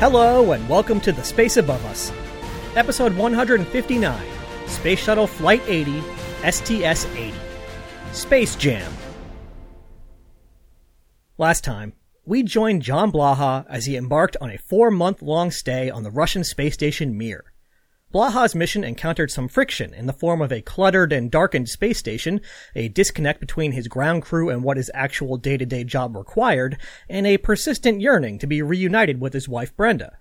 Hello, and welcome to The Space Above Us, Episode 159 Space Shuttle Flight 80, STS 80. Space Jam. Last time, we joined John Blaha as he embarked on a four month long stay on the Russian space station Mir. Blaha's mission encountered some friction in the form of a cluttered and darkened space station, a disconnect between his ground crew and what his actual day-to-day job required, and a persistent yearning to be reunited with his wife Brenda.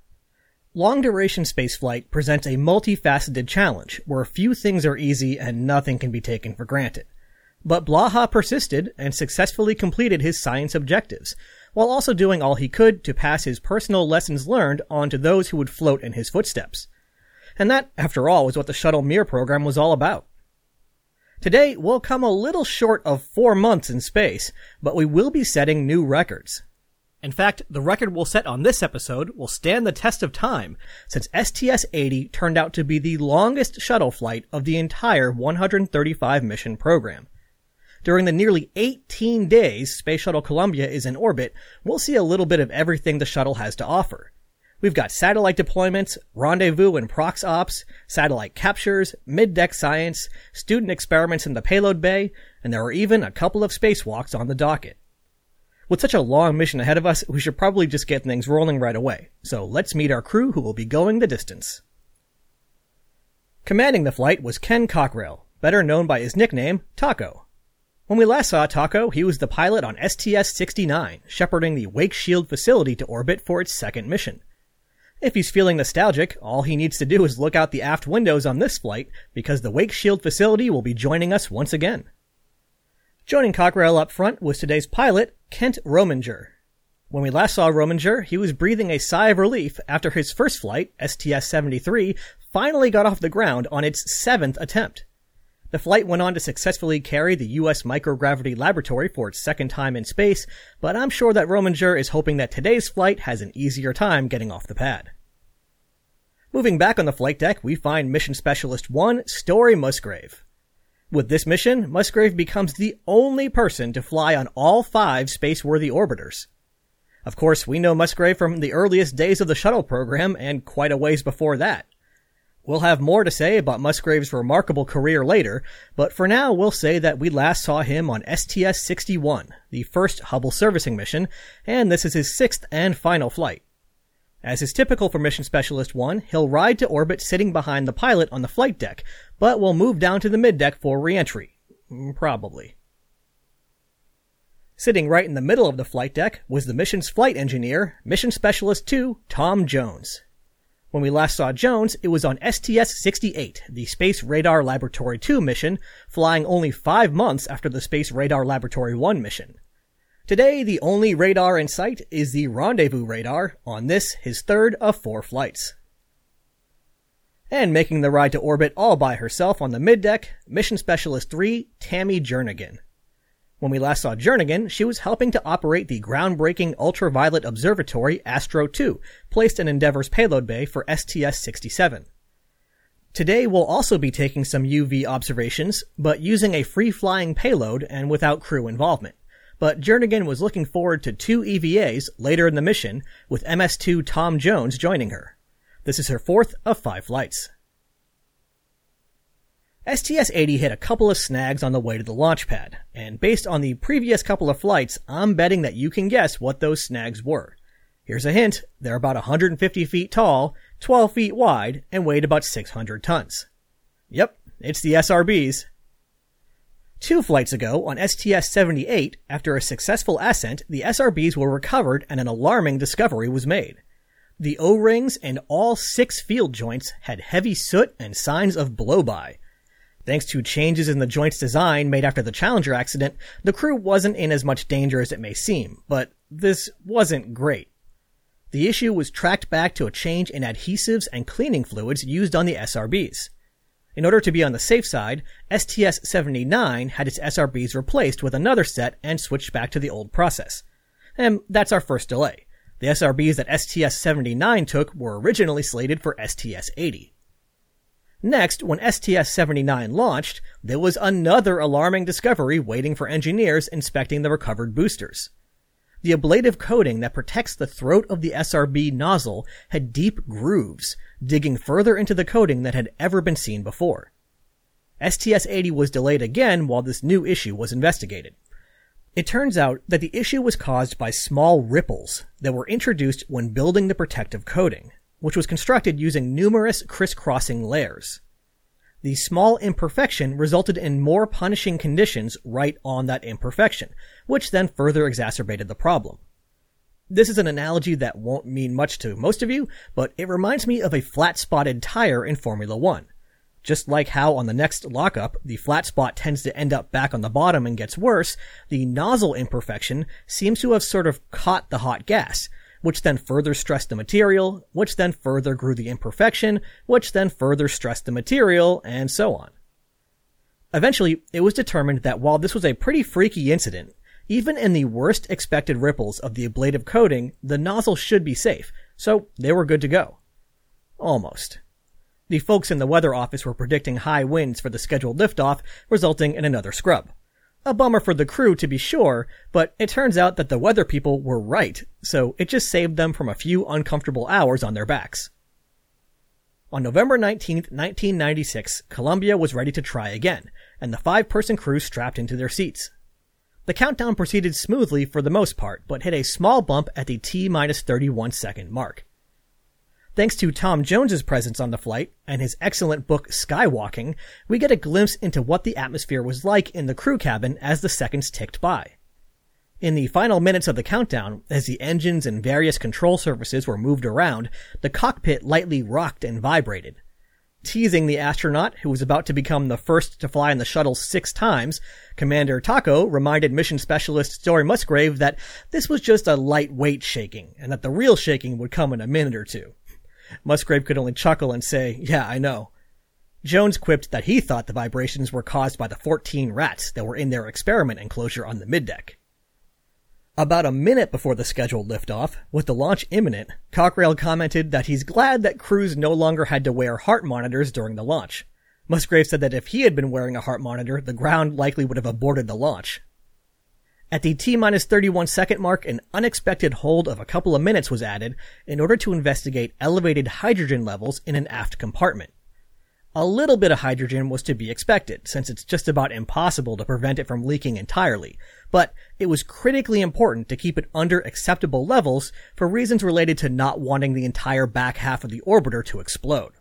Long-duration spaceflight presents a multifaceted challenge where few things are easy and nothing can be taken for granted. But Blaha persisted and successfully completed his science objectives, while also doing all he could to pass his personal lessons learned on to those who would float in his footsteps. And that, after all, was what the Shuttle Mir program was all about. Today, we'll come a little short of four months in space, but we will be setting new records. In fact, the record we'll set on this episode will stand the test of time, since STS-80 turned out to be the longest shuttle flight of the entire 135 mission program. During the nearly 18 days Space Shuttle Columbia is in orbit, we'll see a little bit of everything the shuttle has to offer. We've got satellite deployments, rendezvous and prox ops, satellite captures, mid-deck science, student experiments in the payload bay, and there are even a couple of spacewalks on the docket. With such a long mission ahead of us, we should probably just get things rolling right away. So let's meet our crew who will be going the distance. Commanding the flight was Ken Cockrell, better known by his nickname, Taco. When we last saw Taco, he was the pilot on STS-69, shepherding the Wake Shield facility to orbit for its second mission. If he's feeling nostalgic, all he needs to do is look out the aft windows on this flight, because the Wake Shield facility will be joining us once again. Joining Cockrell up front was today's pilot, Kent Rominger. When we last saw Rominger, he was breathing a sigh of relief after his first flight, STS-73, finally got off the ground on its seventh attempt. The flight went on to successfully carry the U.S. Microgravity Laboratory for its second time in space, but I'm sure that Rominger is hoping that today's flight has an easier time getting off the pad. Moving back on the flight deck, we find Mission Specialist 1, Story Musgrave. With this mission, Musgrave becomes the only person to fly on all five space-worthy orbiters. Of course, we know Musgrave from the earliest days of the shuttle program and quite a ways before that. We'll have more to say about Musgrave's remarkable career later, but for now we'll say that we last saw him on STS-61, the first Hubble servicing mission, and this is his sixth and final flight. As is typical for Mission Specialist 1, he'll ride to orbit sitting behind the pilot on the flight deck, but will move down to the middeck for reentry. Mm, probably. Sitting right in the middle of the flight deck was the mission's flight engineer, Mission Specialist 2, Tom Jones. When we last saw Jones, it was on STS-68, the Space Radar Laboratory 2 mission, flying only five months after the Space Radar Laboratory 1 mission. Today, the only radar in sight is the Rendezvous radar, on this, his third of four flights. And making the ride to orbit all by herself on the middeck, Mission Specialist 3, Tammy Jernigan. When we last saw Jernigan, she was helping to operate the groundbreaking ultraviolet observatory Astro 2, placed in Endeavour's payload bay for STS-67. Today we'll also be taking some UV observations, but using a free-flying payload and without crew involvement. But Jernigan was looking forward to two EVAs later in the mission, with MS-2 Tom Jones joining her. This is her fourth of five flights. STS-80 hit a couple of snags on the way to the launch pad, and based on the previous couple of flights, I'm betting that you can guess what those snags were. Here's a hint, they're about 150 feet tall, 12 feet wide, and weighed about 600 tons. Yep, it's the SRBs. Two flights ago, on STS-78, after a successful ascent, the SRBs were recovered and an alarming discovery was made. The O-rings and all six field joints had heavy soot and signs of blow-by. Thanks to changes in the joint's design made after the Challenger accident, the crew wasn't in as much danger as it may seem, but this wasn't great. The issue was tracked back to a change in adhesives and cleaning fluids used on the SRBs. In order to be on the safe side, STS-79 had its SRBs replaced with another set and switched back to the old process. And that's our first delay. The SRBs that STS-79 took were originally slated for STS-80. Next, when STS-79 launched, there was another alarming discovery waiting for engineers inspecting the recovered boosters. the ablative coating that protects the throat of the SRB nozzle had deep grooves, digging further into the coating than had ever been seen before. STS-80 was delayed again while this new issue was investigated. It turns out that the issue was caused by small ripples that were introduced when building the protective coating, which was constructed using numerous crisscrossing layers. The small imperfection resulted in more punishing conditions right on that imperfection, which then further exacerbated the problem. This is an analogy that won't mean much to most of you, but it reminds me of a flat spotted tire in Formula One. Just like how on the next lockup, the flat spot tends to end up back on the bottom and gets worse, the nozzle imperfection seems to have sort of caught the hot gas, which then further stressed the material, which then further grew the imperfection, which then further stressed the material, and so on. Eventually, it was determined that while this was a pretty freaky incident, even in the worst expected ripples of the ablative coating, the nozzle should be safe, so they were good to go. Almost. The folks in the weather office were predicting high winds for the scheduled liftoff, resulting in another scrub. A bummer for the crew to be sure, but it turns out that the weather people were right, so it just saved them from a few uncomfortable hours on their backs. On November 19, 1996, Columbia was ready to try again, and the five-person crew strapped into their seats. The countdown proceeded smoothly for the most part, but hit a small bump at the T-31 second mark. Thanks to Tom Jones's presence on the flight and his excellent book Skywalking, we get a glimpse into what the atmosphere was like in the crew cabin as the seconds ticked by. In the final minutes of the countdown, as the engines and various control surfaces were moved around, the cockpit lightly rocked and vibrated. Teasing the astronaut, who was about to become the first to fly in the shuttle six times, Commander Taco reminded mission specialist Story Musgrave that this was just a lightweight shaking, and that the real shaking would come in a minute or two. Musgrave could only chuckle and say, Yeah, I know. Jones quipped that he thought the vibrations were caused by the 14 rats that were in their experiment enclosure on the middeck. About a minute before the scheduled liftoff, with the launch imminent, Cockrell commented that he's glad that crews no longer had to wear heart monitors during the launch. Musgrave said that if he had been wearing a heart monitor, the ground likely would have aborted the launch. At the T-minus 31 second mark, an unexpected hold of a couple of minutes was added in order to investigate elevated hydrogen levels in an aft compartment. A little bit of hydrogen was to be expected, since it's just about impossible to prevent it from leaking entirely, but it was critically important to keep it under acceptable levels for reasons related to not wanting the entire back half of the orbiter to explode.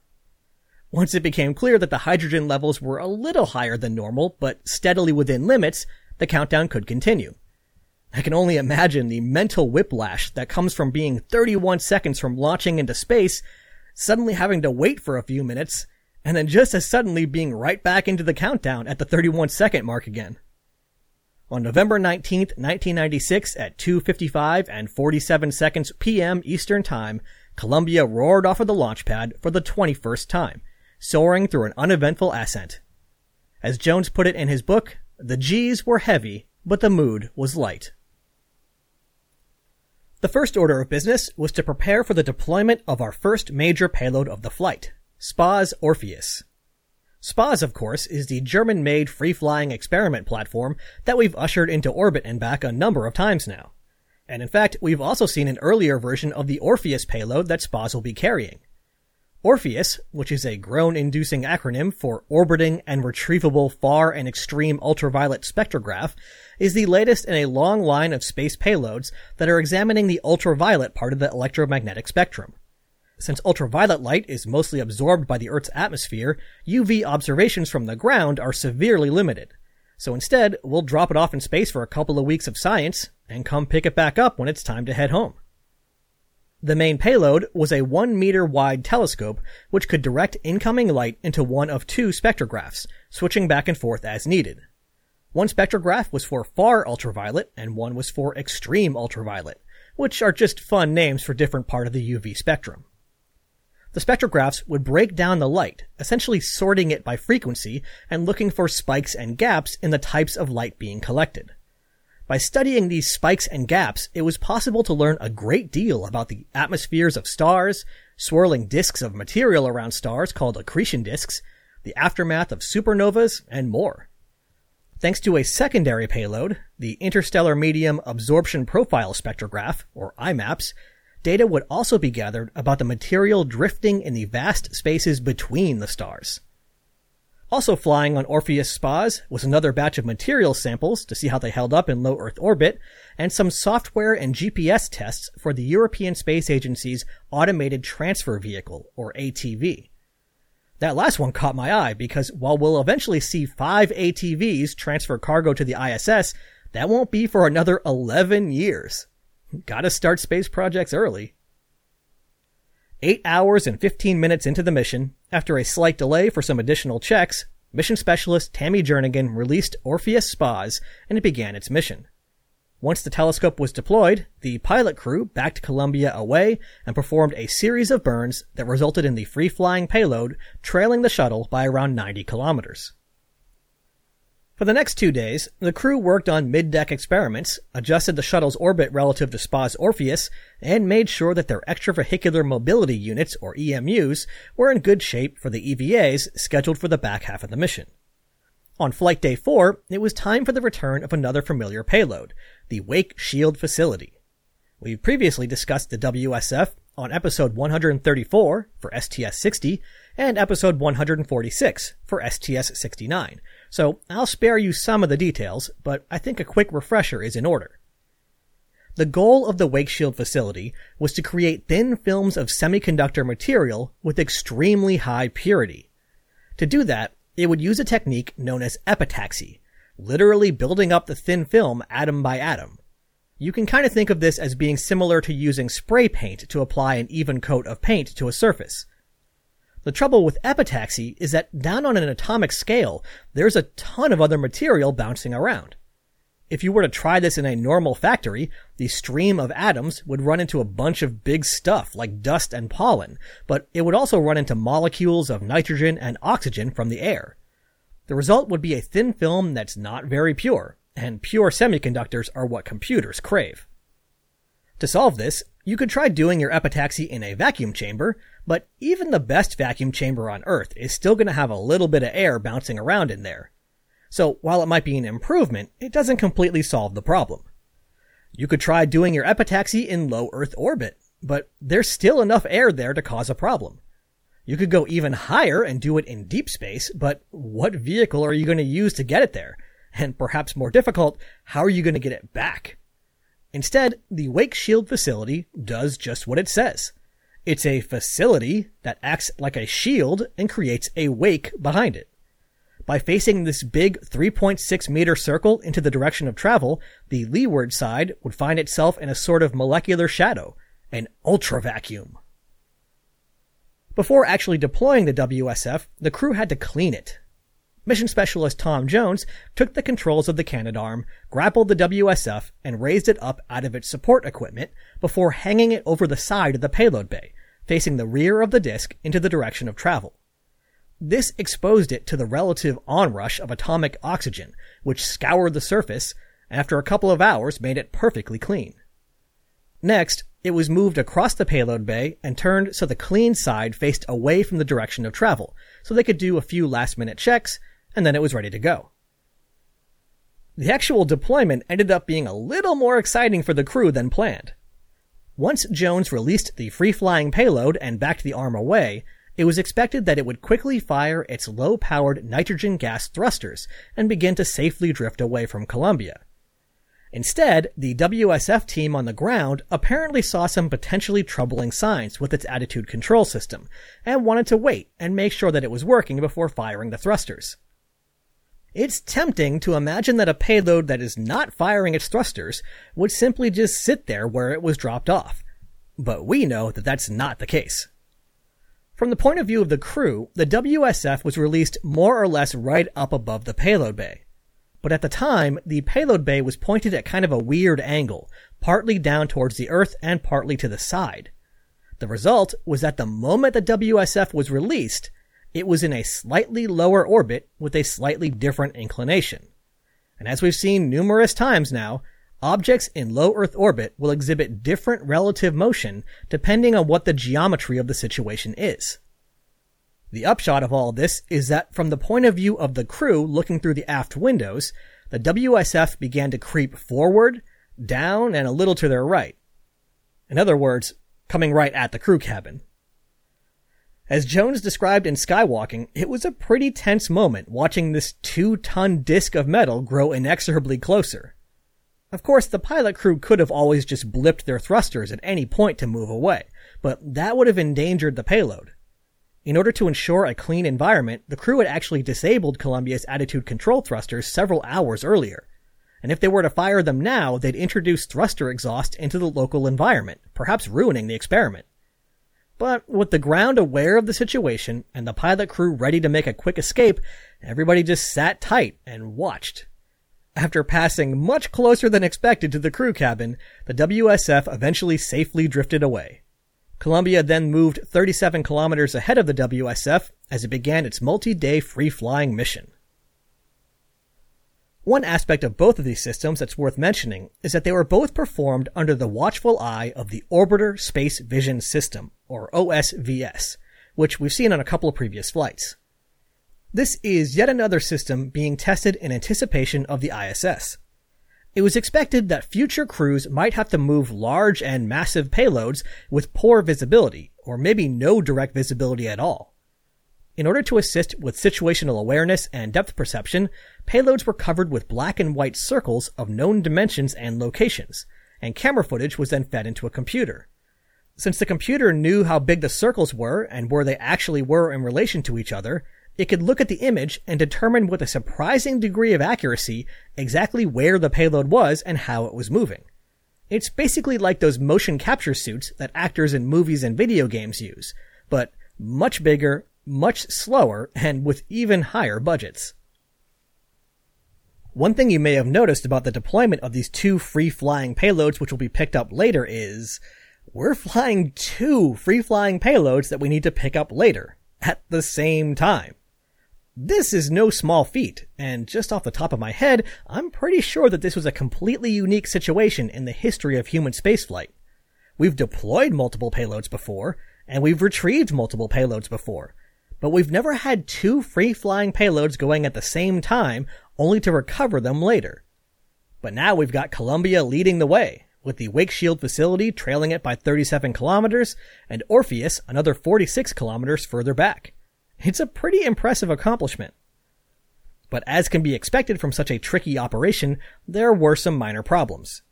Once it became clear that the hydrogen levels were a little higher than normal, but steadily within limits, the countdown could continue. I can only imagine the mental whiplash that comes from being 31 seconds from launching into space, suddenly having to wait for a few minutes, and then just as suddenly being right back into the countdown at the 31 second mark again. On November 19, 1996 at 2.55 and 47 seconds PM Eastern Time, Columbia roared off of the launch pad for the 21st time, soaring through an uneventful ascent. As Jones put it in his book, the G's were heavy, but the mood was light. The first order of business was to prepare for the deployment of our first major payload of the flight, SPAS ORFEUS. SPAS, of course, is the German-made free-flying experiment platform that we've ushered into orbit and back a number of times now. And in fact, we've also seen an earlier version of the ORFEUS payload that SPAS will be carrying. ORFEUS, which is a groan-inducing acronym for Orbiting and Retrievable Far and Extreme Ultraviolet Spectrograph, is the latest in a long line of space payloads that are examining the ultraviolet part of the electromagnetic spectrum. Since ultraviolet light is mostly absorbed by the Earth's atmosphere, UV observations from the ground are severely limited. So instead, we'll drop it off in space for a couple of weeks of science, and come pick it back up when it's time to head home. The main payload was a one meter wide telescope which could direct incoming light into one of two spectrographs, switching back and forth as needed. One spectrograph was for far ultraviolet and one was for extreme ultraviolet, which are just fun names for different part of the UV spectrum. The spectrographs would break down the light, essentially sorting it by frequency and looking for spikes and gaps in the types of light being collected. By studying these spikes and gaps, it was possible to learn a great deal about the atmospheres of stars, swirling disks of material around stars called accretion disks, the aftermath of supernovas, and more. Thanks to a secondary payload, the Interstellar Medium Absorption Profile Spectrograph, or IMAPS, data would also be gathered about the material drifting in the vast spaces between the stars. Also flying on ORFEUS SPAS was another batch of material samples to see how they held up in low Earth orbit, and some software and GPS tests for the European Space Agency's Automated Transfer Vehicle, or ATV. That last one caught my eye because while we'll eventually see five ATVs transfer cargo to the ISS, that won't be for another 11 years. Gotta start space projects early. Eight hours and 15 minutes into the mission, after a slight delay for some additional checks, mission specialist Tammy Jernigan released ORFEUS SPAS and it began its mission. Once the telescope was deployed, the pilot crew backed Columbia away and performed a series of burns that resulted in the free-flying payload trailing the shuttle by around 90 kilometers. For the next two days, the crew worked on mid-deck experiments, adjusted the shuttle's orbit relative to SPAS ORFEUS, and made sure that their extravehicular mobility units, or EMUs, were in good shape for the EVAs scheduled for the back half of the mission. On flight day four, it was time for the return of another familiar payload, the Wake Shield facility. We've previously discussed the WSF on episode 134 for STS-60 and episode 146 for STS-69, so I'll spare you some of the details, but I think a quick refresher is in order. The goal of the Wake Shield facility was to create thin films of semiconductor material with extremely high purity. To do that, it would use a technique known as epitaxy, literally building up the thin film atom by atom. You can kind of think of this as being similar to using spray paint to apply an even coat of paint to a surface. The trouble with epitaxy is that down on an atomic scale, there's a ton of other material bouncing around. If you were to try this in a normal factory, the stream of atoms would run into a bunch of big stuff like dust and pollen, but it would also run into molecules of nitrogen and oxygen from the air. The result would be a thin film that's not very pure, and pure semiconductors are what computers crave. To solve this, you could try doing your epitaxy in a vacuum chamber, but even the best vacuum chamber on Earth is still going to have a little bit of air bouncing around in there. So while it might be an improvement, it doesn't completely solve the problem. You could try doing your epitaxy in low Earth orbit, but there's still enough air there to cause a problem. You could go even higher and do it in deep space, but what vehicle are you going to use to get it there? And perhaps more difficult, how are you going to get it back? Instead, the Wake Shield facility does just what it says. It's a facility that acts like a shield and creates a wake behind it. By facing this big 3.6 meter circle into the direction of travel, the leeward side would find itself in a sort of molecular shadow, an ultra vacuum. Before actually deploying the WSF, the crew had to clean it. Mission specialist Tom Jones took the controls of the Canadarm, grappled the WSF, and raised it up out of its support equipment before hanging it over the side of the payload bay, facing the rear of the disk into the direction of travel. This exposed it to the relative onrush of atomic oxygen, which scoured the surface, and after a couple of hours made it perfectly clean. Next, it was moved across the payload bay and turned so the clean side faced away from the direction of travel, so they could do a few last minute checks, and then it was ready to go. The actual deployment ended up being a little more exciting for the crew than planned. Once Jones released the free-flying payload and backed the arm away, it was expected that it would quickly fire its low-powered nitrogen gas thrusters and begin to safely drift away from Columbia. Instead, the WSF team on the ground apparently saw some potentially troubling signs with its attitude control system and wanted to wait and make sure that it was working before firing the thrusters. It's tempting to imagine that a payload that is not firing its thrusters would simply just sit there where it was dropped off. But we know that that's not the case. From the point of view of the crew, the WSF was released more or less right up above the payload bay. But at the time, the payload bay was pointed at kind of a weird angle, partly down towards the Earth and partly to the side. The result was that the moment the WSF was released, it was in a slightly lower orbit with a slightly different inclination. And as we've seen numerous times now, objects in low Earth orbit will exhibit different relative motion depending on what the geometry of the situation is. The upshot of all this is that from the point of view of the crew looking through the aft windows, the WSF began to creep forward, down, and a little to their right. In other words, coming right at the crew cabin. As Jones described in Skywalking, it was a pretty tense moment watching this two ton disc of metal grow inexorably closer. Of course, the pilot crew could have always just blipped their thrusters at any point to move away, but that would have endangered the payload. In order to ensure a clean environment, the crew had actually disabled Columbia's attitude control thrusters several hours earlier. And if they were to fire them now, they'd introduce thruster exhaust into the local environment, perhaps ruining the experiment. But with the ground aware of the situation and the pilot crew ready to make a quick escape, everybody just sat tight and watched. After passing much closer than expected to the crew cabin, the WSF eventually safely drifted away. Columbia then moved 37 kilometers ahead of the WSF as it began its multi-day free-flying mission. One aspect of both of these systems that's worth mentioning is that they were both performed under the watchful eye of the Orbiter Space Vision System, or OSVS, which we've seen on a couple of previous flights. This is yet another system being tested in anticipation of the ISS. It was expected that future crews might have to move large and massive payloads with poor visibility, or maybe no direct visibility at all. In order to assist with situational awareness and depth perception, payloads were covered with black and white circles of known dimensions and locations, and camera footage was then fed into a computer. Since the computer knew how big the circles were and where they actually were in relation to each other, it could look at the image and determine with a surprising degree of accuracy exactly where the payload was and how it was moving. It's basically like those motion capture suits that actors in movies and video games use, but much bigger, much slower, and with even higher budgets. One thing you may have noticed about the deployment of these two free-flying payloads which will be picked up later is, we're flying two free-flying payloads that we need to pick up later, at the same time. This is no small feat, and just off the top of my head, I'm pretty sure that this was a completely unique situation in the history of human spaceflight. We've deployed multiple payloads before, and we've retrieved multiple payloads before, but we've never had two free flying payloads going at the same time only to recover them later. But now we've got Columbia leading the way, with the Wake Shield facility trailing it by 37 kilometers and ORFEUS another 46 kilometers further back. It's a pretty impressive accomplishment. But as can be expected from such a tricky operation, there were some minor problems.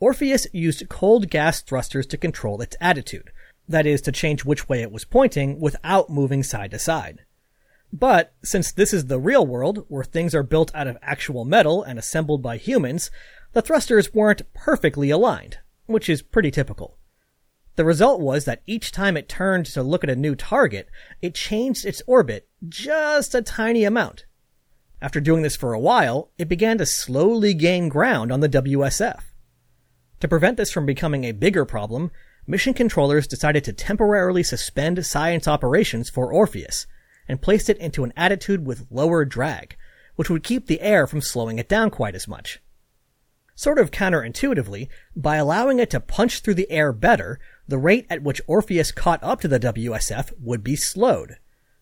ORFEUS used cold gas thrusters to control its attitude, that is, to change which way it was pointing without moving side to side. But, since this is the real world, where things are built out of actual metal and assembled by humans, the thrusters weren't perfectly aligned, which is pretty typical. The result was that each time it turned to look at a new target, it changed its orbit just a tiny amount. After doing this for a while, it began to slowly gain ground on the WSF. To prevent this from becoming a bigger problem, mission controllers decided to temporarily suspend science operations for ORFEUS and placed it into an attitude with lower drag, which would keep the air from slowing it down quite as much. Sort of counterintuitively, by allowing it to punch through the air better, the rate at which ORFEUS caught up to the WSF would be slowed.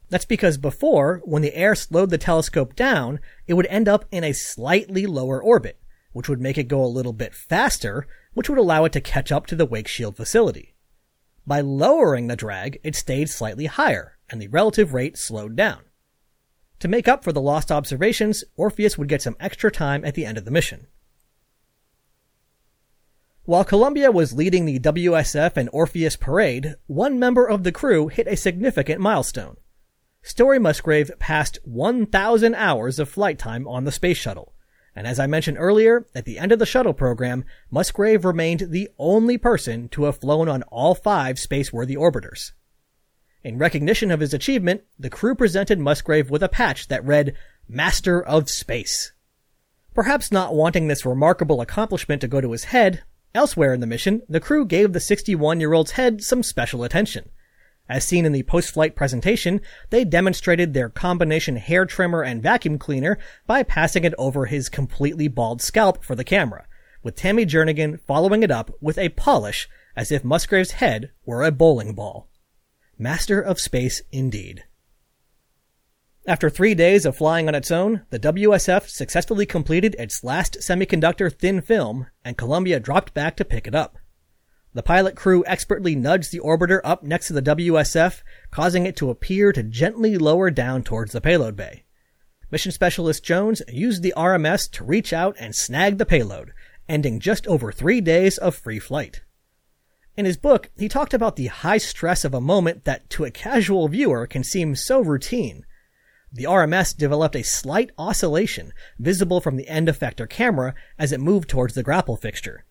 That's because before, when the air slowed the telescope down, it would end up in a slightly lower orbit, which would make it go a little bit faster, which would allow it to catch up to the wake shield facility. By lowering the drag, it stayed slightly higher, and the relative rate slowed down. To make up for the lost observations, ORFEUS would get some extra time at the end of the mission. While Columbia was leading the WSF and ORFEUS parade, one member of the crew hit a significant milestone. Story Musgrave passed 1,000 hours of flight time on the space shuttle, and as I mentioned earlier, at the end of the shuttle program, Musgrave remained the only person to have flown on all five spaceworthy orbiters. In recognition of his achievement, the crew presented Musgrave with a patch that read, Master of Space. Perhaps not wanting this remarkable accomplishment to go to his head, elsewhere in the mission, the crew gave the 61 year old's head some special attention. As seen in the post-flight presentation, they demonstrated their combination hair trimmer and vacuum cleaner by passing it over his completely bald scalp for the camera, with Tammy Jernigan following it up with a polish as if Musgrave's head were a bowling ball. Master of Space indeed. After three days of flying on its own, the WSF successfully completed its last semiconductor thin film, and Columbia dropped back to pick it up. The pilot crew expertly nudged the orbiter up next to the WSF, causing it to appear to gently lower down towards the payload bay. Mission Specialist Jones used the RMS to reach out and snag the payload, ending just over three days of free flight. In his book, he talked about the high stress of a moment that to a casual viewer can seem so routine, the RMS developed a slight oscillation visible from the end effector camera as it moved towards the grapple fixture.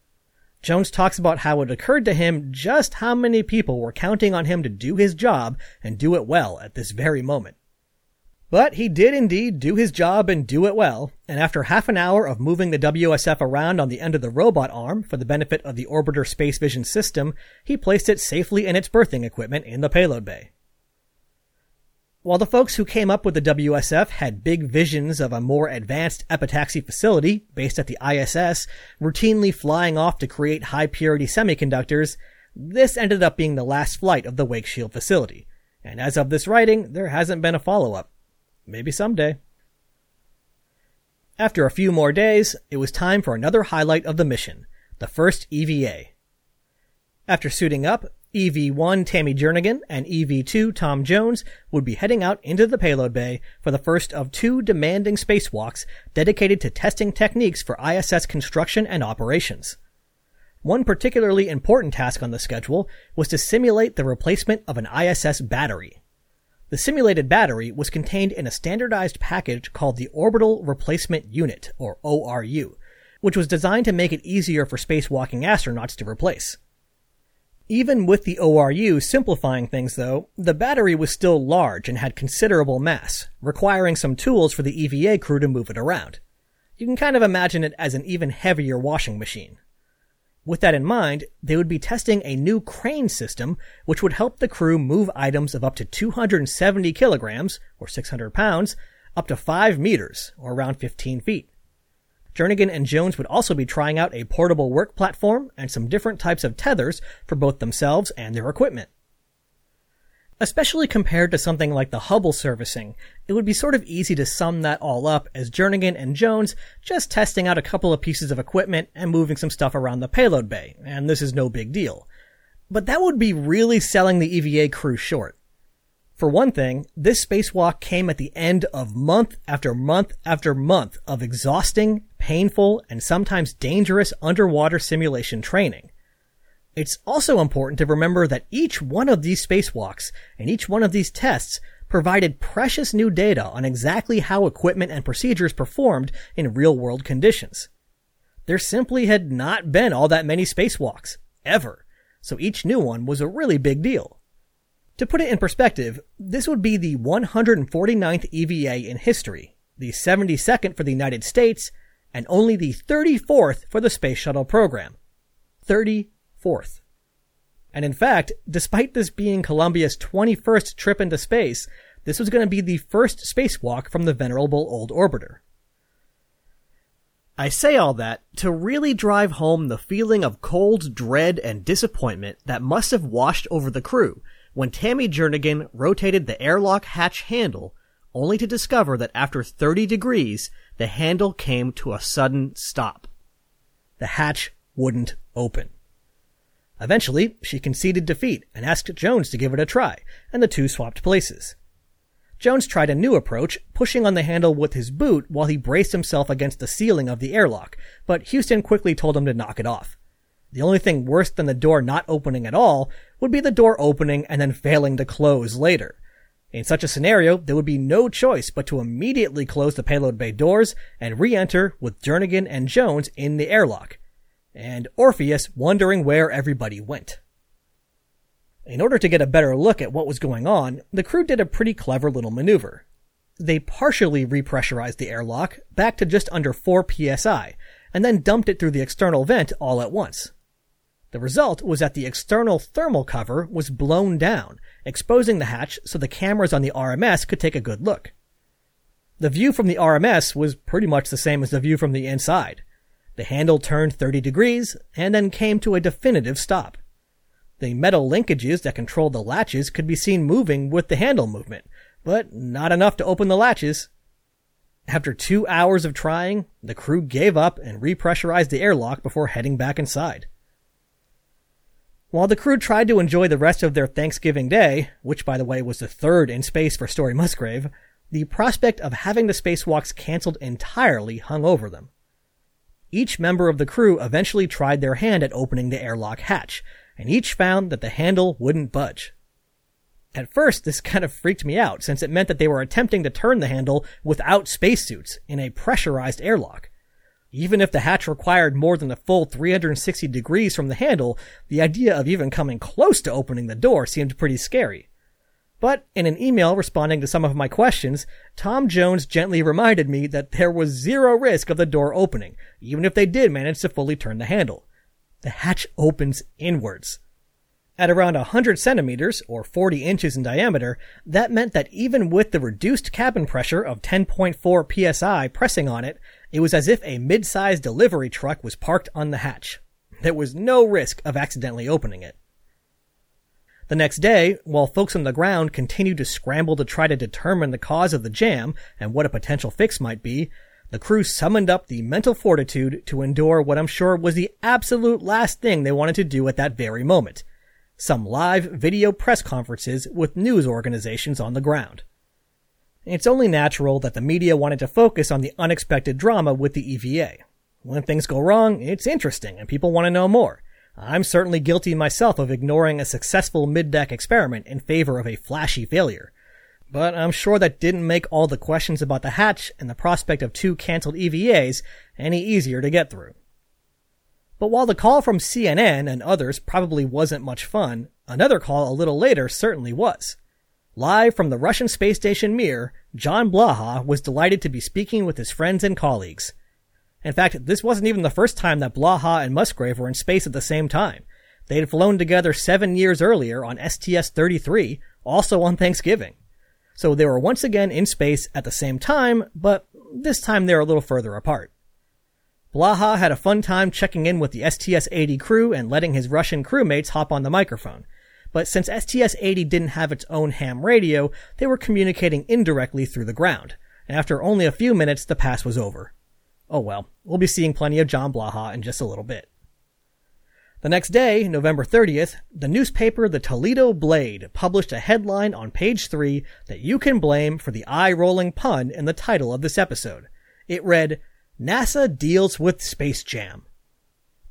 Jones talks about how it occurred to him just how many people were counting on him to do his job and do it well at this very moment. But he did indeed do his job and do it well, and after half an hour of moving the WSF around on the end of the robot arm for the benefit of the orbiter space vision system, he placed it safely in its berthing equipment in the payload bay. While the folks who came up with the WSF had big visions of a more advanced epitaxy facility based at the ISS, routinely flying off to create high purity semiconductors, this ended up being the last flight of the Wake Shield facility. And as of this writing, there hasn't been a follow up. Maybe someday. After a few more days, it was time for another highlight of the mission, the first EVA. After suiting up, EV1 Tammy Jernigan and EV2 Tom Jones would be heading out into the payload bay for the first of two demanding spacewalks dedicated to testing techniques for ISS construction and operations. One particularly important task on the schedule was to simulate the replacement of an ISS battery. The simulated battery was contained in a standardized package called the Orbital Replacement Unit, or ORU, which was designed to make it easier for spacewalking astronauts to replace. Even with the ORU simplifying things though, the battery was still large and had considerable mass, requiring some tools for the EVA crew to move it around. You can kind of imagine it as an even heavier washing machine. With that in mind, they would be testing a new crane system which would help the crew move items of up to 270 kilograms, or 600 pounds, up to 5 meters, or around 15 feet. Jernigan and Jones would also be trying out a portable work platform and some different types of tethers for both themselves and their equipment. Especially compared to something like the Hubble servicing, it would be sort of easy to sum that all up as Jernigan and Jones just testing out a couple of pieces of equipment and moving some stuff around the payload bay, and this is no big deal. But that would be really selling the EVA crew short. For one thing, this spacewalk came at the end of month after month after month of exhausting, painful, and sometimes dangerous underwater simulation training. It's also important to remember that each one of these spacewalks and each one of these tests provided precious new data on exactly how equipment and procedures performed in real world conditions. There simply had not been all that many spacewalks, ever, so each new one was a really big deal. To put it in perspective, this would be the 149th EVA in history, the 72nd for the United States, and only the 34th for the Space Shuttle program. 34th. And in fact, despite this being Columbia's 21st trip into space, this was going to be the first spacewalk from the venerable old orbiter. I say all that to really drive home the feeling of cold dread and disappointment that must have washed over the crew when Tammy Jernigan rotated the airlock hatch handle only to discover that after 30 degrees, the handle came to a sudden stop. The hatch wouldn't open. Eventually, she conceded defeat and asked Jones to give it a try, and the two swapped places. Jones tried a new approach, pushing on the handle with his boot while he braced himself against the ceiling of the airlock, but Houston quickly told him to knock it off. The only thing worse than the door not opening at all would be the door opening and then failing to close later. In such a scenario, there would be no choice but to immediately close the payload bay doors and re-enter with Jernigan and Jones in the airlock, and ORFEUS wondering where everybody went. In order to get a better look at what was going on, the crew did a pretty clever little maneuver. They partially repressurized the airlock back to just under 4 psi, and then dumped it through the external vent all at once. The result was that the external thermal cover was blown down, exposing the hatch so the cameras on the RMS could take a good look. The view from the RMS was pretty much the same as the view from the inside. The handle turned 30 degrees and then came to a definitive stop. The metal linkages that controlled the latches could be seen moving with the handle movement, but not enough to open the latches. After two hours of trying, the crew gave up and repressurized the airlock before heading back inside. While the crew tried to enjoy the rest of their Thanksgiving day, which by the way was the third in space for Story Musgrave, the prospect of having the spacewalks cancelled entirely hung over them. Each member of the crew eventually tried their hand at opening the airlock hatch, and each found that the handle wouldn't budge. At first, this kind of freaked me out, since it meant that they were attempting to turn the handle without spacesuits in a pressurized airlock. Even if the hatch required more than a full 360 degrees from the handle, the idea of even coming close to opening the door seemed pretty scary. But in an email responding to some of my questions, Tom Jones gently reminded me that there was zero risk of the door opening, even if they did manage to fully turn the handle. The hatch opens inwards. At around 100 centimeters, or 40 inches in diameter, that meant that even with the reduced cabin pressure of 10.4 psi pressing on it, it was as if a mid-sized delivery truck was parked on the hatch. There was no risk of accidentally opening it. The next day, while folks on the ground continued to scramble to try to determine the cause of the jam and what a potential fix might be, the crew summoned up the mental fortitude to endure what I'm sure was the absolute last thing they wanted to do at that very moment some live video press conferences with news organizations on the ground. It's only natural that the media wanted to focus on the unexpected drama with the EVA. When things go wrong, it's interesting and people want to know more. I'm certainly guilty myself of ignoring a successful mid-deck experiment in favor of a flashy failure. But I'm sure that didn't make all the questions about the hatch and the prospect of two cancelled EVAs any easier to get through. But while the call from CNN and others probably wasn't much fun, another call a little later certainly was. Live from the Russian space station Mir, John Blaha was delighted to be speaking with his friends and colleagues. In fact, this wasn't even the first time that Blaha and Musgrave were in space at the same time. They had flown together seven years earlier on STS-33, also on Thanksgiving. So they were once again in space at the same time, but this time they're a little further apart. Blaha had a fun time checking in with the STS-80 crew and letting his Russian crewmates hop on the microphone. But since STS-80 didn't have its own ham radio, they were communicating indirectly through the ground. And after only a few minutes, the pass was over. Oh well, we'll be seeing plenty of John Blaha in just a little bit. The next day, November 30th, the newspaper The Toledo Blade published a headline on page 3 that you can blame for the eye-rolling pun in the title of this episode. It read, NASA deals with Space Jam.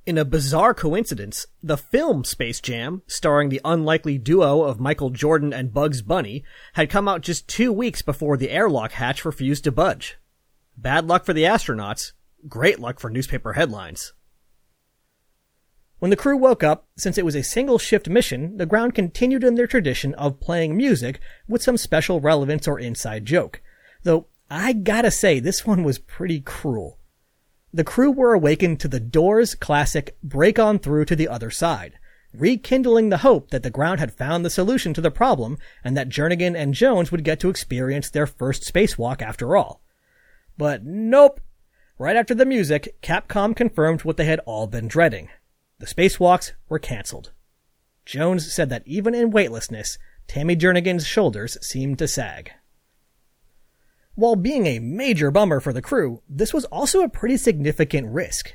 In a bizarre coincidence, the film Space Jam, starring the unlikely duo of Michael Jordan and Bugs Bunny, had come out just two weeks before the airlock hatch refused to budge. Bad luck for the astronauts, great luck for newspaper headlines. When the crew woke up, since it was a single shift mission, the ground continued in their tradition of playing music with some special relevance or inside joke. Though I gotta say, this one was pretty cruel. The crew were awakened to the Doors classic Break On Through to the Other Side, rekindling the hope that the ground had found the solution to the problem and that Jernigan and Jones would get to experience their first spacewalk after all. But nope. Right after the music, Capcom confirmed what they had all been dreading. The spacewalks were cancelled. Jones said that even in weightlessness, Tammy Jernigan's shoulders seemed to sag. While being a major bummer for the crew, this was also a pretty significant risk.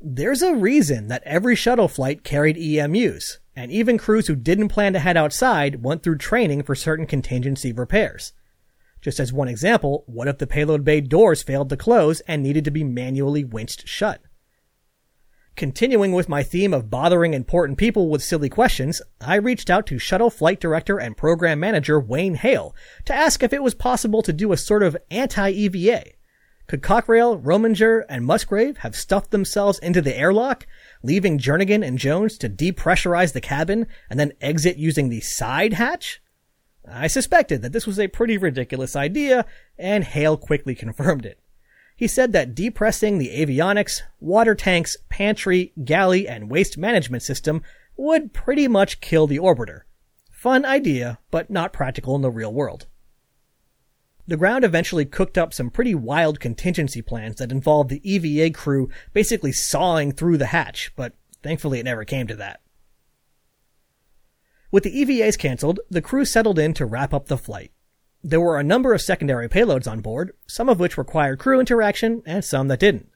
There's a reason that every shuttle flight carried EMUs, and even crews who didn't plan to head outside went through training for certain contingency repairs. Just as one example, what if the payload bay doors failed to close and needed to be manually winched shut? Continuing with my theme of bothering important people with silly questions, I reached out to shuttle flight director and program manager Wayne Hale to ask if it was possible to do a sort of anti-EVA. Could Cockrell, Rominger, and Musgrave have stuffed themselves into the airlock, leaving Jernigan and Jones to depressurize the cabin and then exit using the side hatch? I suspected that this was a pretty ridiculous idea, and Hale quickly confirmed it. He said that depressing the avionics, water tanks, pantry, galley, and waste management system would pretty much kill the orbiter. Fun idea, but not practical in the real world. The ground eventually cooked up some pretty wild contingency plans that involved the EVA crew basically sawing through the hatch, but thankfully it never came to that. With the EVAs cancelled, the crew settled in to wrap up the flight. There were a number of secondary payloads on board, some of which required crew interaction and some that didn't.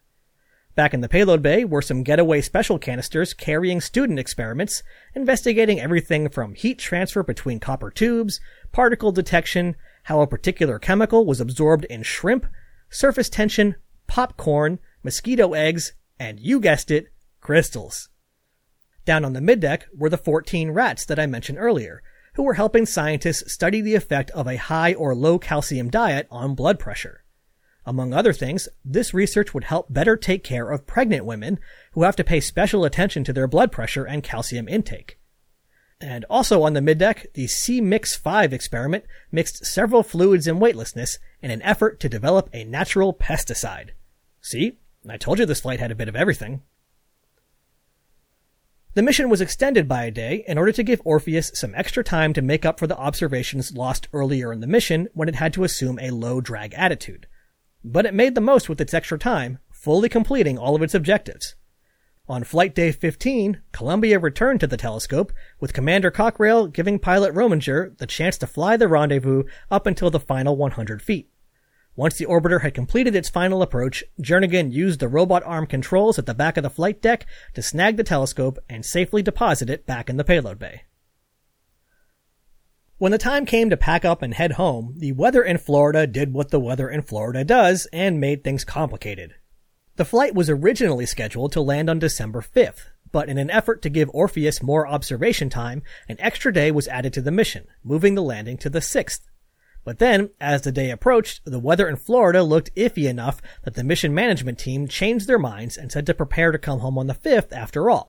Back in the payload bay were some getaway special canisters carrying student experiments, investigating everything from heat transfer between copper tubes, particle detection, how a particular chemical was absorbed in shrimp, surface tension, popcorn, mosquito eggs, and you guessed it, crystals. Down on the middeck were the 14 rats that I mentioned earlier, who were helping scientists study the effect of a high or low calcium diet on blood pressure. Among other things, this research would help better take care of pregnant women who have to pay special attention to their blood pressure and calcium intake. And also on the middeck, the C-Mix 5 experiment mixed several fluids in weightlessness in an effort to develop a natural pesticide. See? I told you this flight had a bit of everything. The mission was extended by a day in order to give ORFEUS some extra time to make up for the observations lost earlier in the mission when it had to assume a low drag attitude but it made the most with its extra time, fully completing all of its objectives. On flight day 15, Columbia returned to the telescope, with Commander Cockrell giving pilot Rominger the chance to fly the rendezvous up until the final 100 feet. Once the orbiter had completed its final approach, Jernigan used the robot arm controls at the back of the flight deck to snag the telescope and safely deposit it back in the payload bay. When the time came to pack up and head home, the weather in Florida did what the weather in Florida does and made things complicated. The flight was originally scheduled to land on December 5th, but in an effort to give ORFEUS more observation time, an extra day was added to the mission, moving the landing to the 6th. But then, as the day approached, the weather in Florida looked iffy enough that the mission management team changed their minds and said to prepare to come home on the 5th after all.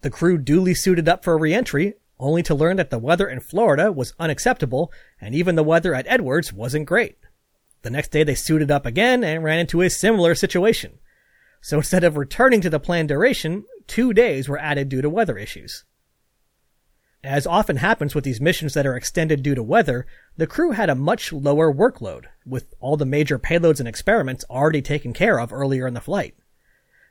The crew duly suited up for reentry, only to learn that the weather in Florida was unacceptable and even the weather at Edwards wasn't great. The next day they suited up again and ran into a similar situation. So instead of returning to the planned duration, two days were added due to weather issues. As often happens with these missions that are extended due to weather, the crew had a much lower workload, with all the major payloads and experiments already taken care of earlier in the flight.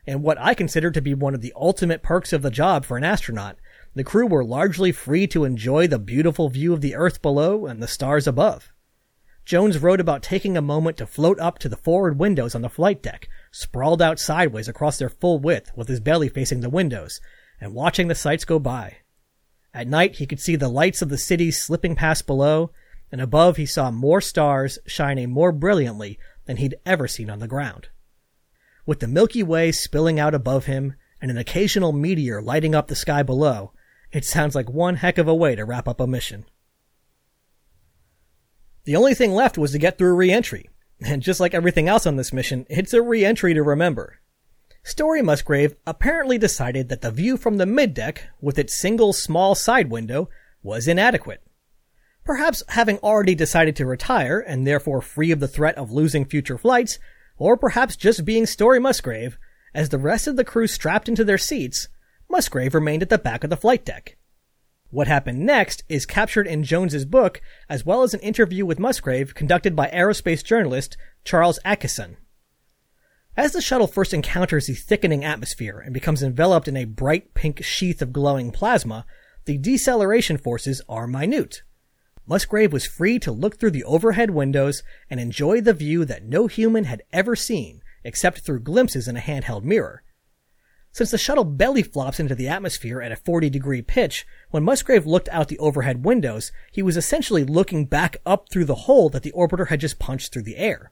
And what I consider to be one of the ultimate perks of the job for an astronaut the crew were largely free to enjoy the beautiful view of the earth below and the stars above. Jones wrote about taking a moment to float up to the forward windows on the flight deck, sprawled out sideways across their full width with his belly facing the windows, and watching the sights go by. At night he could see the lights of the city slipping past below, and above he saw more stars shining more brilliantly than he'd ever seen on the ground. With the Milky Way spilling out above him, and an occasional meteor lighting up the sky below, it sounds like one heck of a way to wrap up a mission. The only thing left was to get through re-entry, and just like everything else on this mission, it's a re-entry to remember. Story Musgrave apparently decided that the view from the middeck, with its single small side window, was inadequate. Perhaps having already decided to retire, and therefore free of the threat of losing future flights, or perhaps just being Story Musgrave, as the rest of the crew strapped into their seats, Musgrave remained at the back of the flight deck. What happened next is captured in Jones's book, as well as an interview with Musgrave conducted by aerospace journalist Charles Atkeison. As the shuttle first encounters the thickening atmosphere and becomes enveloped in a bright pink sheath of glowing plasma, the deceleration forces are minute. Musgrave was free to look through the overhead windows and enjoy the view that no human had ever seen, except through glimpses in a handheld mirror. Since the shuttle belly flops into the atmosphere at a 40 degree pitch, when Musgrave looked out the overhead windows, he was essentially looking back up through the hole that the orbiter had just punched through the air.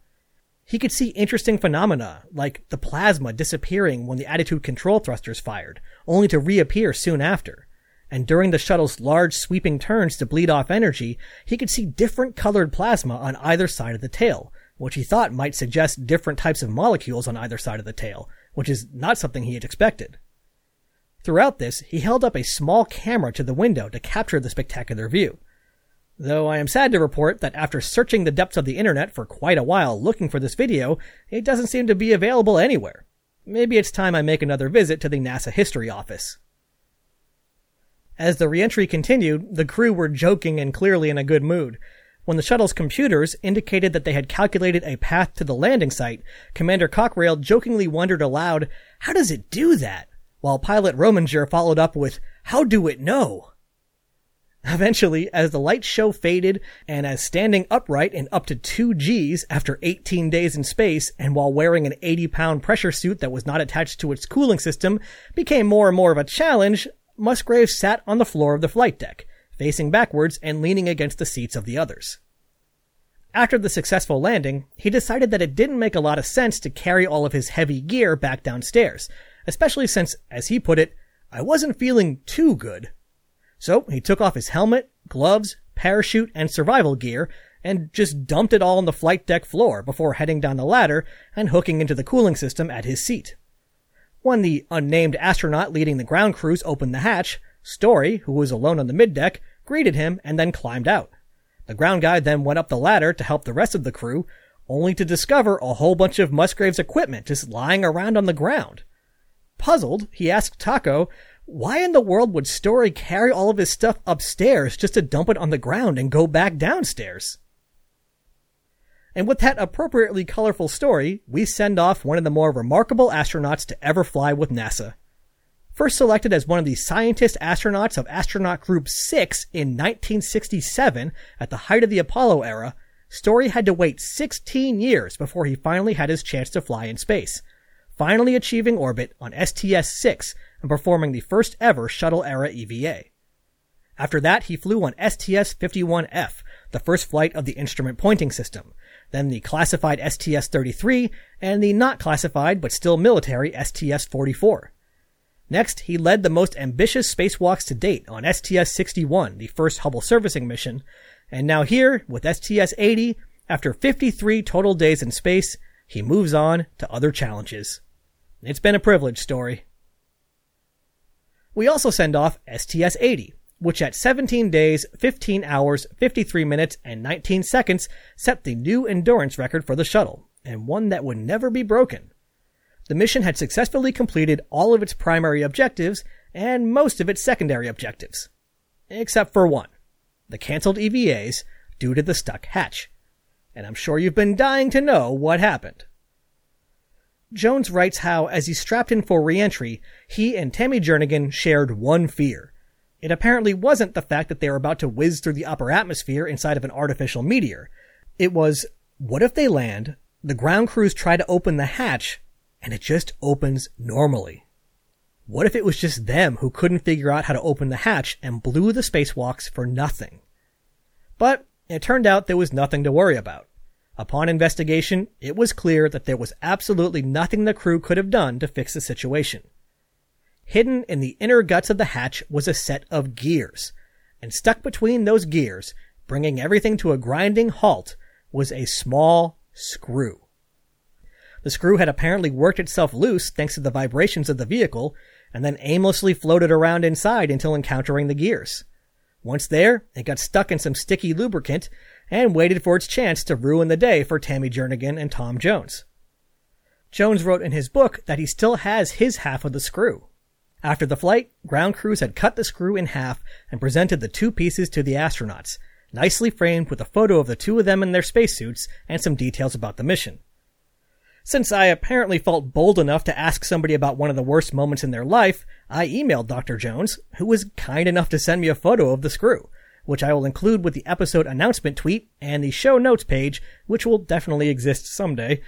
He could see interesting phenomena, like the plasma disappearing when the attitude control thrusters fired, only to reappear soon after. And during the shuttle's large sweeping turns to bleed off energy, he could see different colored plasma on either side of the tail, which he thought might suggest different types of molecules on either side of the tail, which is not something he had expected. Throughout this, he held up a small camera to the window to capture the spectacular view. Though I am sad to report that after searching the depths of the internet for quite a while looking for this video, it doesn't seem to be available anywhere. Maybe it's time I make another visit to the NASA History Office. As the reentry continued, the crew were joking and clearly in a good mood. When the shuttle's computers indicated that they had calculated a path to the landing site, Commander Cockrell jokingly wondered aloud, how does it do that? While pilot Rominger followed up with, how do it know? Eventually, as the light show faded and as standing upright in up to 2 Gs after 18 days in space and while wearing an 80 pound pressure suit that was not attached to its cooling system became more and more of a challenge, Musgrave sat on the floor of the flight deck, facing backwards and leaning against the seats of the others. After the successful landing, he decided that it didn't make a lot of sense to carry all of his heavy gear back downstairs, especially since, as he put it, I wasn't feeling too good. So he took off his helmet, gloves, parachute, and survival gear and just dumped it all on the flight deck floor before heading down the ladder and hooking into the cooling system at his seat. When the unnamed astronaut leading the ground crews opened the hatch, Story, who was alone on the middeck, greeted him and then climbed out. The ground guy then went up the ladder to help the rest of the crew, only to discover a whole bunch of Musgrave's equipment just lying around on the ground. Puzzled, he asked Taco why in the world would Story carry all of his stuff upstairs just to dump it on the ground and go back downstairs? And with that appropriately colorful story, we send off one of the more remarkable astronauts to ever fly with NASA. First selected as one of the scientist astronauts of Astronaut Group 6 in 1967 at the height of the Apollo era, Story had to wait 16 years before he finally had his chance to fly in space, finally achieving orbit on STS-6 and performing the first ever shuttle era EVA. After that, he flew on STS-51F, the first flight of the instrument pointing system, then the classified STS-33, and the not classified but still military STS-44. Next, he led the most ambitious spacewalks to date on STS-61, the first Hubble servicing mission, and now here, with STS-80, after 53 total days in space, he moves on to other challenges. It's been a privilege story. We also send off STS-80, which at 17 days, 15 hours, 53 minutes, and 19 seconds set the new endurance record for the shuttle, and one that would never be broken. The mission had successfully completed all of its primary objectives and most of its secondary objectives. Except for one. The cancelled EVAs due to the stuck hatch. And I'm sure you've been dying to know what happened. Jones writes how, as he strapped in for reentry, he and Tammy Jernigan shared one fear. It apparently wasn't the fact that they were about to whiz through the upper atmosphere inside of an artificial meteor. It was, what if they land, the ground crews try to open the hatch, and it just opens normally? What if it was just them who couldn't figure out how to open the hatch and blew the spacewalks for nothing? But it turned out there was nothing to worry about. Upon investigation, it was clear that there was absolutely nothing the crew could have done to fix the situation. Hidden in the inner guts of the hatch was a set of gears, and stuck between those gears, bringing everything to a grinding halt, was a small screw. The screw had apparently worked itself loose thanks to the vibrations of the vehicle, and then aimlessly floated around inside until encountering the gears. Once there, it got stuck in some sticky lubricant and waited for its chance to ruin the day for Tammy Jernigan and Tom Jones. Jones wrote in his book that he still has his half of the screw. After the flight, ground crews had cut the screw in half and presented the two pieces to the astronauts, nicely framed with a photo of the two of them in their spacesuits and some details about the mission. Since I apparently felt bold enough to ask somebody about one of the worst moments in their life, I emailed Dr. Jones, who was kind enough to send me a photo of the screw which I will include with the episode announcement tweet and the show notes page, which will definitely exist someday.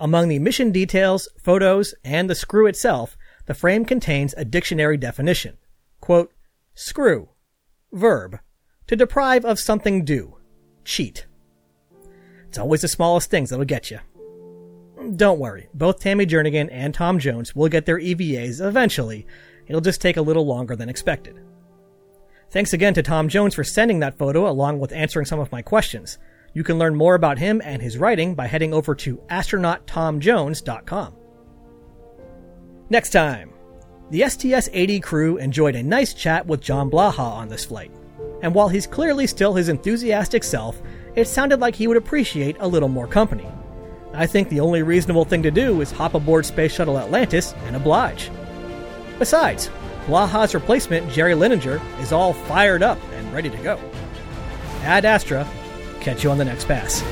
Among the mission details, photos, and the screw itself, the frame contains a dictionary definition. Quote, screw. Verb. To deprive of something due. Cheat. It's always the smallest things that'll get you. Don't worry, both Tammy Jernigan and Tom Jones will get their EVAs eventually. It'll just take a little longer than expected. Thanks again to Tom Jones for sending that photo along with answering some of my questions. You can learn more about him and his writing by heading over to astronauttomjones.com. Next time, the STS 80 crew enjoyed a nice chat with John Blaha on this flight. And while he's clearly still his enthusiastic self, it sounded like he would appreciate a little more company. I think the only reasonable thing to do is hop aboard Space Shuttle Atlantis and oblige. Besides, Blaha's replacement, Jerry Linenger, is all fired up and ready to go. Ad Astra, catch you on the next pass.